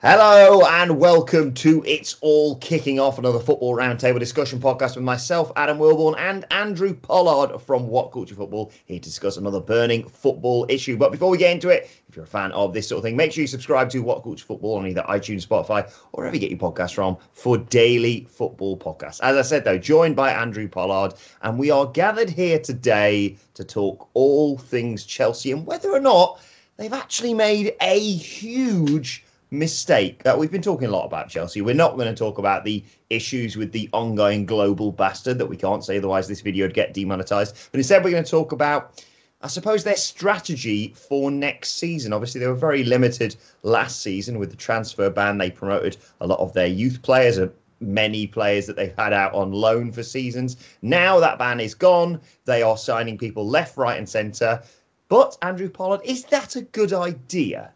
Hello and welcome to It's All Kicking Off, another football roundtable discussion podcast with myself, Adam Wilborn, and Andrew Pollard from What Culture Football, here to discuss another burning football issue. But before we get into it, if you're a fan of this sort of thing, make sure you subscribe to What Culture Football on either iTunes, Spotify, or wherever you get your podcasts from for daily football podcasts. As I said, though, joined by Andrew Pollard, and we are gathered here today to talk all things Chelsea and whether or not they've actually made a huge mistake. that we've been talking a lot about Chelsea. We're not going to talk about the issues with the ongoing global bastard that we can't say, otherwise, this video would get demonetized. But instead, we're going to talk about, I suppose, their strategy for next season. Obviously, they were very limited last season with the transfer ban. They promoted a lot of their youth players. Uh, Many players that they've had out on loan for seasons. Now that ban is gone. They are signing people left, right, and centre. But, Andrew Pollard, is that a good idea?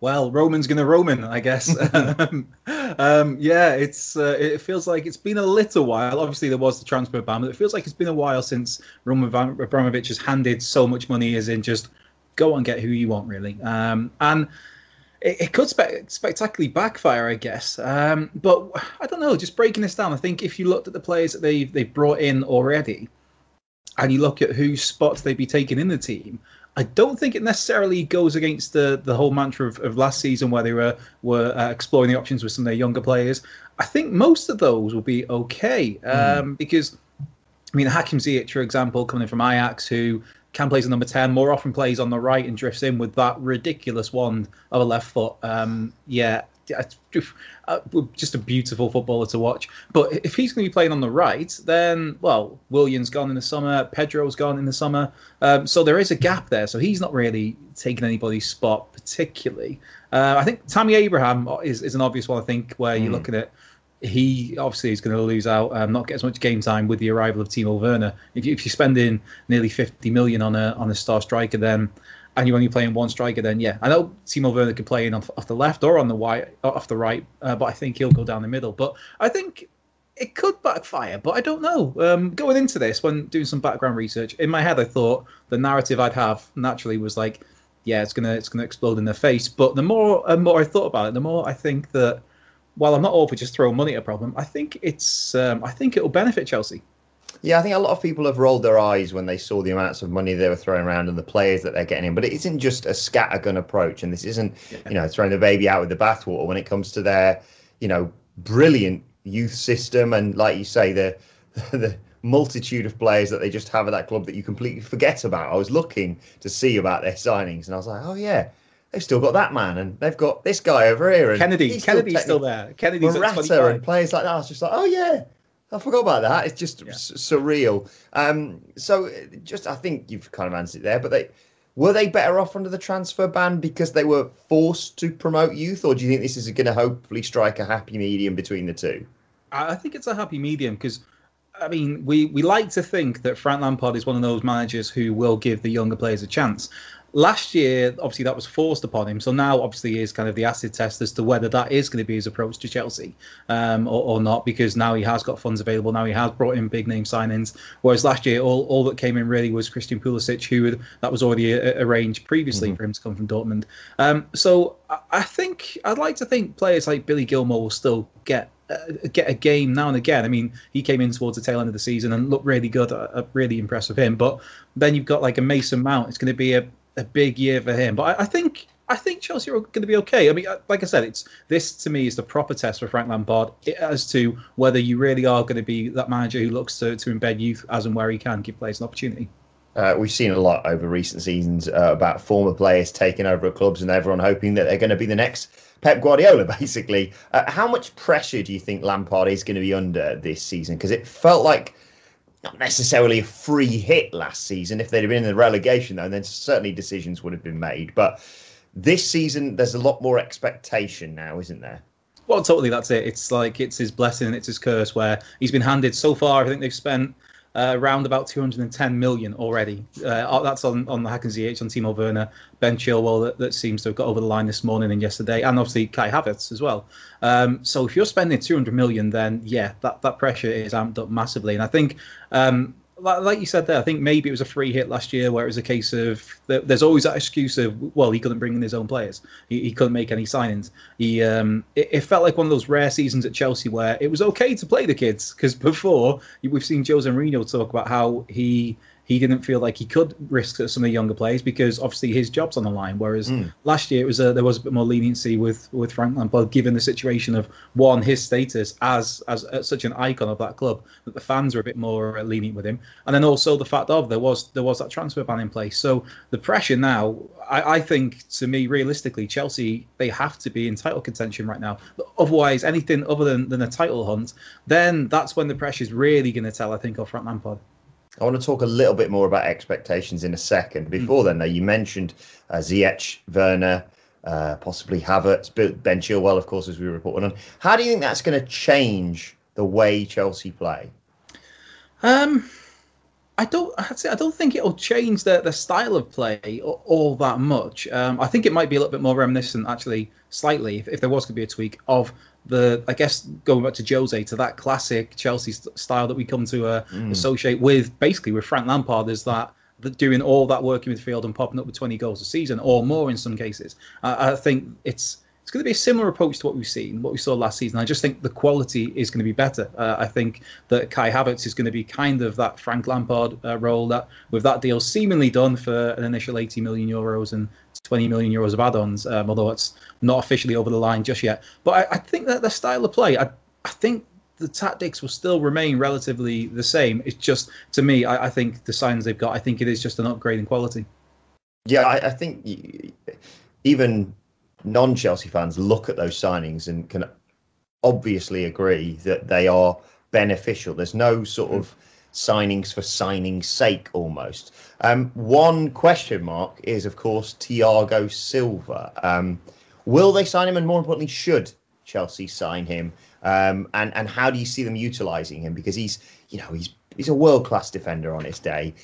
Well, Roman's gonna Roman, I guess. um, um, yeah, it's uh, it feels like it's been a little while. Obviously, there was the transfer ban, but it feels like it's been a while since Roman Abramovich has handed so much money, as in just go and get who you want, really. Um, and it, it could spe- spectacularly backfire, I guess. Um, but I don't know. Just breaking this down, I think if you looked at the players that they've they've brought in already, and you look at whose spots they'd be taking in the team, I don't think it necessarily goes against the the whole mantra of, of last season where they were were uh, exploring the options with some of their younger players. I think most of those will be okay um, mm. because I mean Hakim Ziyech, for example, coming in from Ajax, who can play as a number ten, more often plays on the right and drifts in with that ridiculous wand of a left foot. Um, yeah, just a beautiful footballer to watch. But if he's going to be playing on the right, then well, Willian's gone in the summer, Pedro's gone in the summer, um, so there is a gap there. So he's not really taking anybody's spot particularly. Uh, I think Tammy Abraham is, is an obvious one. I think where mm. you look at it. He obviously is going to lose out, um, not get as much game time with the arrival of Timo Werner. If, you, if you're spending nearly 50 million on a on a star striker, then and you're only playing one striker, then yeah, I know Timo Werner can play in off, off the left or on the right, off the right, uh, but I think he'll go down the middle. But I think it could backfire, but I don't know. Um, going into this, when doing some background research, in my head, I thought the narrative I'd have naturally was like, yeah, it's gonna it's gonna explode in their face. But the more and more I thought about it, the more I think that while I'm not all for just throwing money at a problem, I think it's um, I think it will benefit Chelsea. Yeah, I think a lot of people have rolled their eyes when they saw the amounts of money they were throwing around and the players that they're getting in. But it isn't just a scattergun approach, and this isn't, yeah. you know, throwing the baby out with the bathwater when it comes to their, you know, brilliant youth system and, like you say, the the multitude of players that they just have at that club that you completely forget about. I was looking to see about their signings, and I was like, oh yeah, they've still got that man, and they've got this guy over here. And Kenedy, Kenedy's still, still there. Kenedy's Morata and players like that. I was just like, oh yeah, I forgot about that. It's just yeah. s- surreal. Um, so, just I think you've kind of answered it there. But they were they better off under the transfer ban because they were forced to promote youth, or do you think this is going to hopefully strike a happy medium between the two? I think it's a happy medium because. I mean, we, we like to think that Frank Lampard is one of those managers who will give the younger players a chance last year, obviously, that was forced upon him. So now, obviously, is kind of the acid test as to whether that is going to be his approach to Chelsea um, or, or, not, because now he has got funds available. Now he has brought in big name signings. Whereas last year, all, all that came in really was Christian Pulisic, who had, that was already a, arranged previously mm-hmm. for him to come from Dortmund. Um, so I, I think I'd like to think players like Billy Gilmour will still get get a game now and again. I mean, he came in towards the tail end of the season and looked really good, uh, really impressed with him. But then you've got like a Mason Mount. It's going to be a a big year for him. But I, I think I think Chelsea are going to be okay. I mean, uh, like I said, it's this to me is the proper test for Frank Lampard as to whether you really are going to be that manager who looks to, to embed youth as and where he can give players an opportunity. Uh, we've seen a lot over recent seasons uh, about former players taking over at clubs and everyone hoping that they're going to be the next Pep Guardiola, basically. Uh, how much pressure do you think Lampard is going to be under this season? Because it felt like not necessarily a free hit last season. If they'd have been in the relegation, though, then certainly decisions would have been made. But this season, there's a lot more expectation now, isn't there? Well, totally. That's it. It's like it's his blessing and it's his curse. Where he's been handed so far. I think they've spent uh, around about 210 million already. Uh, that's on, on the Hakim Ziyech on Timo Werner, Ben Chilwell that, that seems to have got over the line this morning and yesterday, and obviously Kai Havertz as well. Um, so if you're spending 200 million, then yeah, that, that pressure is amped up massively. And I think um, like you said there, I think maybe it was a free hit last year where it was a case of there's always that excuse of well he couldn't bring in his own players, he, he couldn't make any signings. He um, it, it, felt like one of those rare seasons at Chelsea where it was okay to play the kids because before we've seen Jose Mourinho talk about how he he didn't feel like he could risk some of the younger players because obviously his job's on the line. Whereas mm. last year it was a, there was a bit more leniency with with Frank Lampard, given the situation of one his status as as, as such an icon of that club that the fans were a bit more lenient with him, and then also the fact of there was there was that transfer ban in place. So the pressure now, I, I think to me realistically, Chelsea they have to be in title contention right now. Otherwise, anything other than, than a title hunt, then that's when the pressure is really going to tell. I think of Frank Lampard. I want to talk a little bit more about expectations in a second. Before mm. then, though, you mentioned uh, Ziyech, Werner, uh, possibly Havertz, Ben Chilwell, of course, as we reported on. How do you think that's going to change the way Chelsea play? Um, I don't. I don't think it'll change the the style of play all, all that much. Um, I think it might be a little bit more reminiscent, actually, slightly, if, if there was going to be a tweak of the I guess going back to Jose to that classic Chelsea st- style that we come to uh, mm. associate with basically with Frank Lampard is that doing all that work in midfield and popping up with 20 goals a season or more in some cases. I think it's it's going to be a similar approach to what we've seen, what we saw last season. I just think the quality is going to be better. Uh, I think that Kai Havertz is going to be kind of that Frank Lampard uh, role that, with that deal seemingly done for an initial 80 million euros and 20 million euros of add-ons, um, although it's not officially over the line just yet. But I, I think that the style of play, I, I think the tactics will still remain relatively the same. It's just to me, I, I think the signs they've got, I think it is just an upgrade in quality. Yeah, I, I think even non-Chelsea fans look at those signings and can obviously agree that they are beneficial. There's no sort of signings for signing's sake almost. Um, one question mark is, of course, Thiago Silva. Um, will they sign him, and more importantly, should Chelsea sign him? Um, and and how do you see them utilising him? Because he's you know he's he's a world class defender on his day.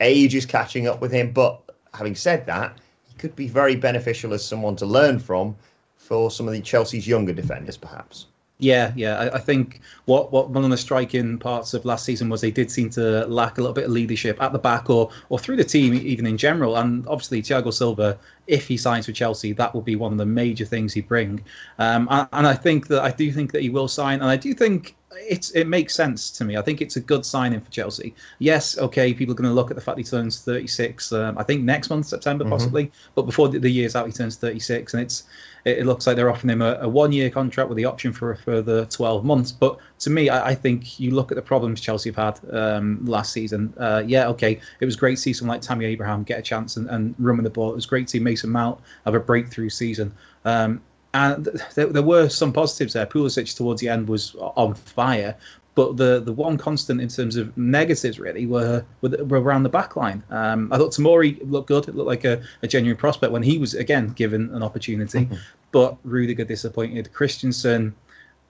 Age is catching up with him, but having said that, he could be very beneficial as someone to learn from for some of the Chelsea's younger defenders, perhaps. Yeah, yeah. I, I, think what, what one of the striking parts of last season was they did seem to lack a little bit of leadership at the back or or through the team, even in general. And obviously, Thiago Silva, if he signs for Chelsea, that will be one of the major things he'd bring. Um, and, and I think that I do think that he will sign, and I do think it's it makes sense to me. I think it's a good signing for Chelsea. Yes, okay, people are going to look at the fact he turns 36. Um, I think next month, September, mm-hmm. possibly. But before the, the, year's out, he turns 36, and it's it, it looks like they're offering him a, a one-year contract with the option for a further 12 months. But to me, I, I think you look at the problems Chelsea have had um, last season. Uh, yeah, okay, it was great to see someone like Tammy Abraham get a chance and, and run with the ball. It was great to see Mason Mount have a breakthrough season. Um, and there, there, were some positives there. Pulisic towards the end was on fire, but the the one constant in terms of negatives really were were, were around the back line. Um, I thought Tomori looked good. It looked like a, a genuine prospect when he was again given an opportunity, mm-hmm. but Rudiger disappointed. Christensen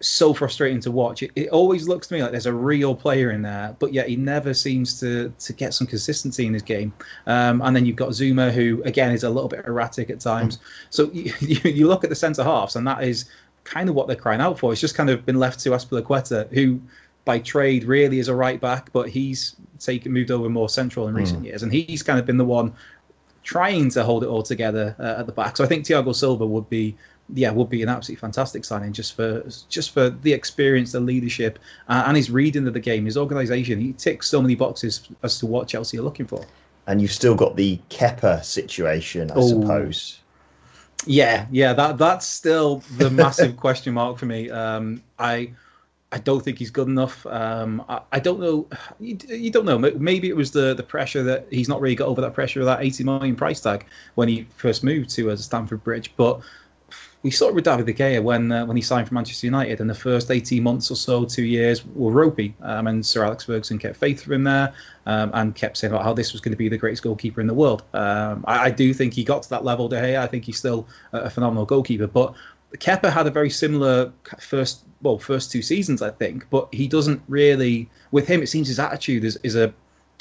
so frustrating to watch. It, it, always looks to me like there's a real player in there, but yet he never seems to to get some consistency in his game. Um, and then you've got Zouma, who again is a little bit erratic at times. So you, you, look at the centre halves, and that is kind of what they're crying out for. It's just kind of been left to Azpilicueta, who by trade really is a right back, but he's taken moved over more central in recent mm. years, and he's kind of been the one trying to hold it all together uh, at the back. So I think Thiago Silva would be yeah, would be an absolutely fantastic signing just for just for the experience, the leadership, uh, and his reading of the game, his organisation. He ticks so many boxes as to what Chelsea are looking for. And you've still got the Kepa situation, I oh. suppose. Yeah, yeah, that that's still the massive question mark for me. Um, I I don't think he's good enough. Um, I, I, don't know. You, you, don't know. Maybe it was the the pressure that he's not really got over that pressure of that 80 million price tag when he first moved to as uh, Stamford Bridge. But we saw it with David De Gea when uh, when he signed for Manchester United, and the first 18 months or so, two years were ropey. Um, and Sir Alex Ferguson kept faith for him there um, and kept saying about how this was going to be the greatest goalkeeper in the world. Um, I, I, do think he got to that level, De Gea. I think he's still a, phenomenal goalkeeper, but Kepa had a very similar first well first two seasons I think, but he doesn't really with him it seems his attitude is, is a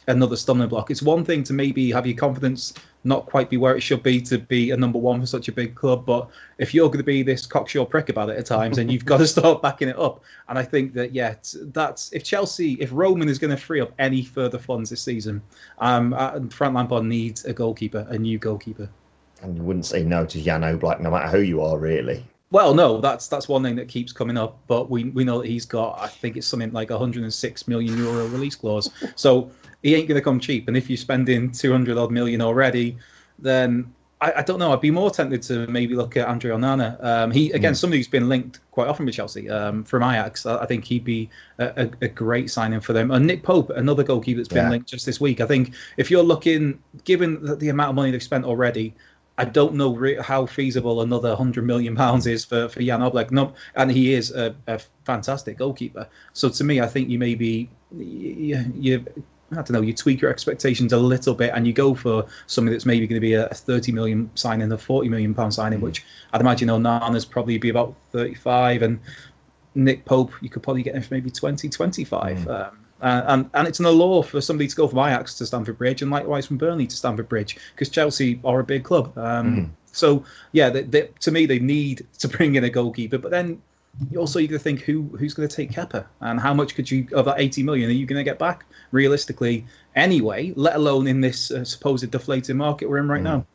another stumbling block. It's one thing to maybe have your confidence not quite be where it should be to be a number one for such a big club, but if you're going to be this cocksure prick about it at times, then you've got to start backing it up. And I think that yeah, that's if Chelsea, if Roman is going to free up any further funds this season, um, uh, Frank Lampard needs a goalkeeper, a new goalkeeper. And you wouldn't say no to Jan Oblak, no matter who you are, really. Well, no, that's that's one thing that keeps coming up. But we we know that he's got, I think it's something like 106 million euro release clause. So he ain't going to come cheap. And if you're spending 200 odd million already, then I, I, don't know. I'd be more tempted to maybe look at Andre Onana. Um, he again, mm. somebody who's been linked quite often with Chelsea um, from Ajax. I, I, think he'd be a, a, a, great signing for them. And Nick Pope, another goalkeeper that's been yeah. linked just this week. I think if you're looking, given the, the amount of money they've spent already, I don't know re- how feasible another hundred million pounds is for, for Jan Oblak. No, and he is a, a, fantastic goalkeeper. So to me, I think you maybe you, you I don't know, you tweak your expectations a little bit and you go for something that's maybe going to be a, 30 million signing, a 40 million pound signing, mm which I'd imagine Onana's probably be about 35, and Nick Pope you could probably get him for maybe 20, 25. Mm. Um, uh, and and it's an allure for somebody to go from Ajax to Stamford Bridge, and likewise from Burnley to Stamford Bridge, because Chelsea are a big club. Um, mm. So yeah, they, they, to me, they need to bring in a goalkeeper. But then also you got to think who who's going to take Kepa, and how much could you of that 80 million are you going to get back realistically anyway? Let alone in this uh, supposed deflated market we're in right mm. now.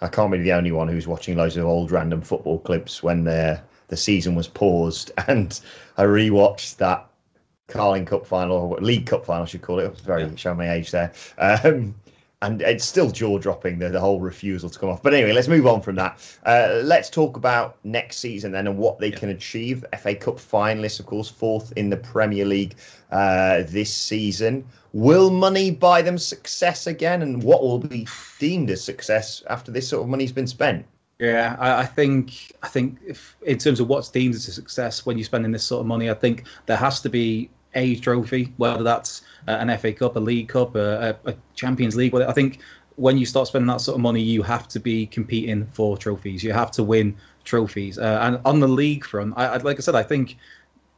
I can't be the only one who's watching loads of old random football clips when the the season was paused, and I rewatched that Carling Cup final, or League Cup final, I should call it. Very yeah. showing my age there. Um, and it's still jaw dropping the, the whole refusal to come off. But anyway, let's move on from that. Uh, let's talk about next season then and what they yeah. can achieve. FA Cup finalists, of course, fourth in the Premier League uh, this season. Will money buy them success again? And what will be deemed as success after this sort of money's been spent? Yeah, I, I, think I think if in terms of what's deemed as a success when you're spending this sort of money, I think there has to be a trophy, whether that's uh, an FA Cup, a League Cup, a, a Champions League. I think when you start spending that sort of money, you have to be competing for trophies. You have to win trophies. Uh, and on the league front, I, I, like I said, I think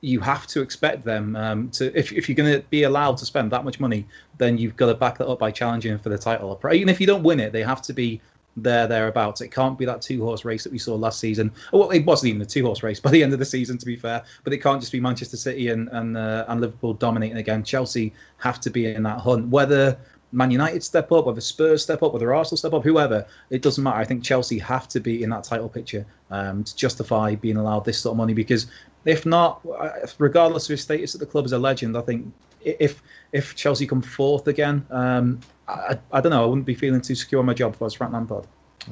you have to expect them um, to. If, if you're going to be allowed to spend that much money, then you've got to back that up by challenging for the title. Even if you don't win it, they have to be there thereabouts. It can't be that two horse race that we saw last season. Well, it wasn't even a two horse race by the end of the season, to be fair. But it can't just be Manchester City and and uh, and Liverpool dominating again. Chelsea have to be in that hunt. Whether Man United step up, whether Spurs step up, whether Arsenal step up, whoever, it doesn't matter. I think Chelsea have to be in that title picture um, to justify being allowed this sort of money because if not, regardless of his status at the club as a legend, I think if if Chelsea come fourth again, um, I, I don't know. I wouldn't be feeling too secure on my job if I was Frank Lampard.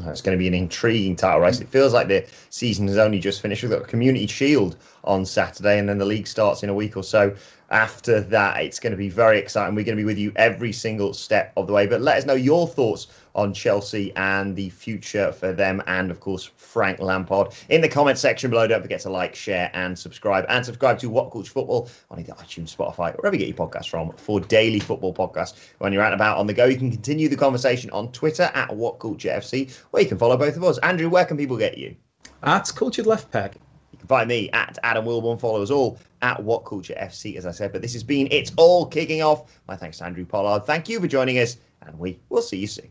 It's going to be an intriguing title race. It feels like the season has only just finished. We've got a Community Shield on Saturday, and then the league starts in a week or so after that. It's going to be very exciting. We're going to be with you every single step of the way. But let us know your thoughts on Chelsea and the future for them, and of course, Frank Lampard in the comment section below. Don't forget to like, share, and subscribe. And subscribe to What Culture Football on either iTunes, Spotify, wherever you get your podcasts from for daily football podcasts. When you're out and about on the go, you can continue the conversation on Twitter at What Culture FC, where you can follow both of us. Andrew, where can people get you? At Cultured Left Peg. You can find me at Adam Wilborn. Follow us all at What Culture FC, as I said. But this has been It's All Kicking Off. My thanks to Andrew Pollard. Thank you for joining us, and we will see you soon.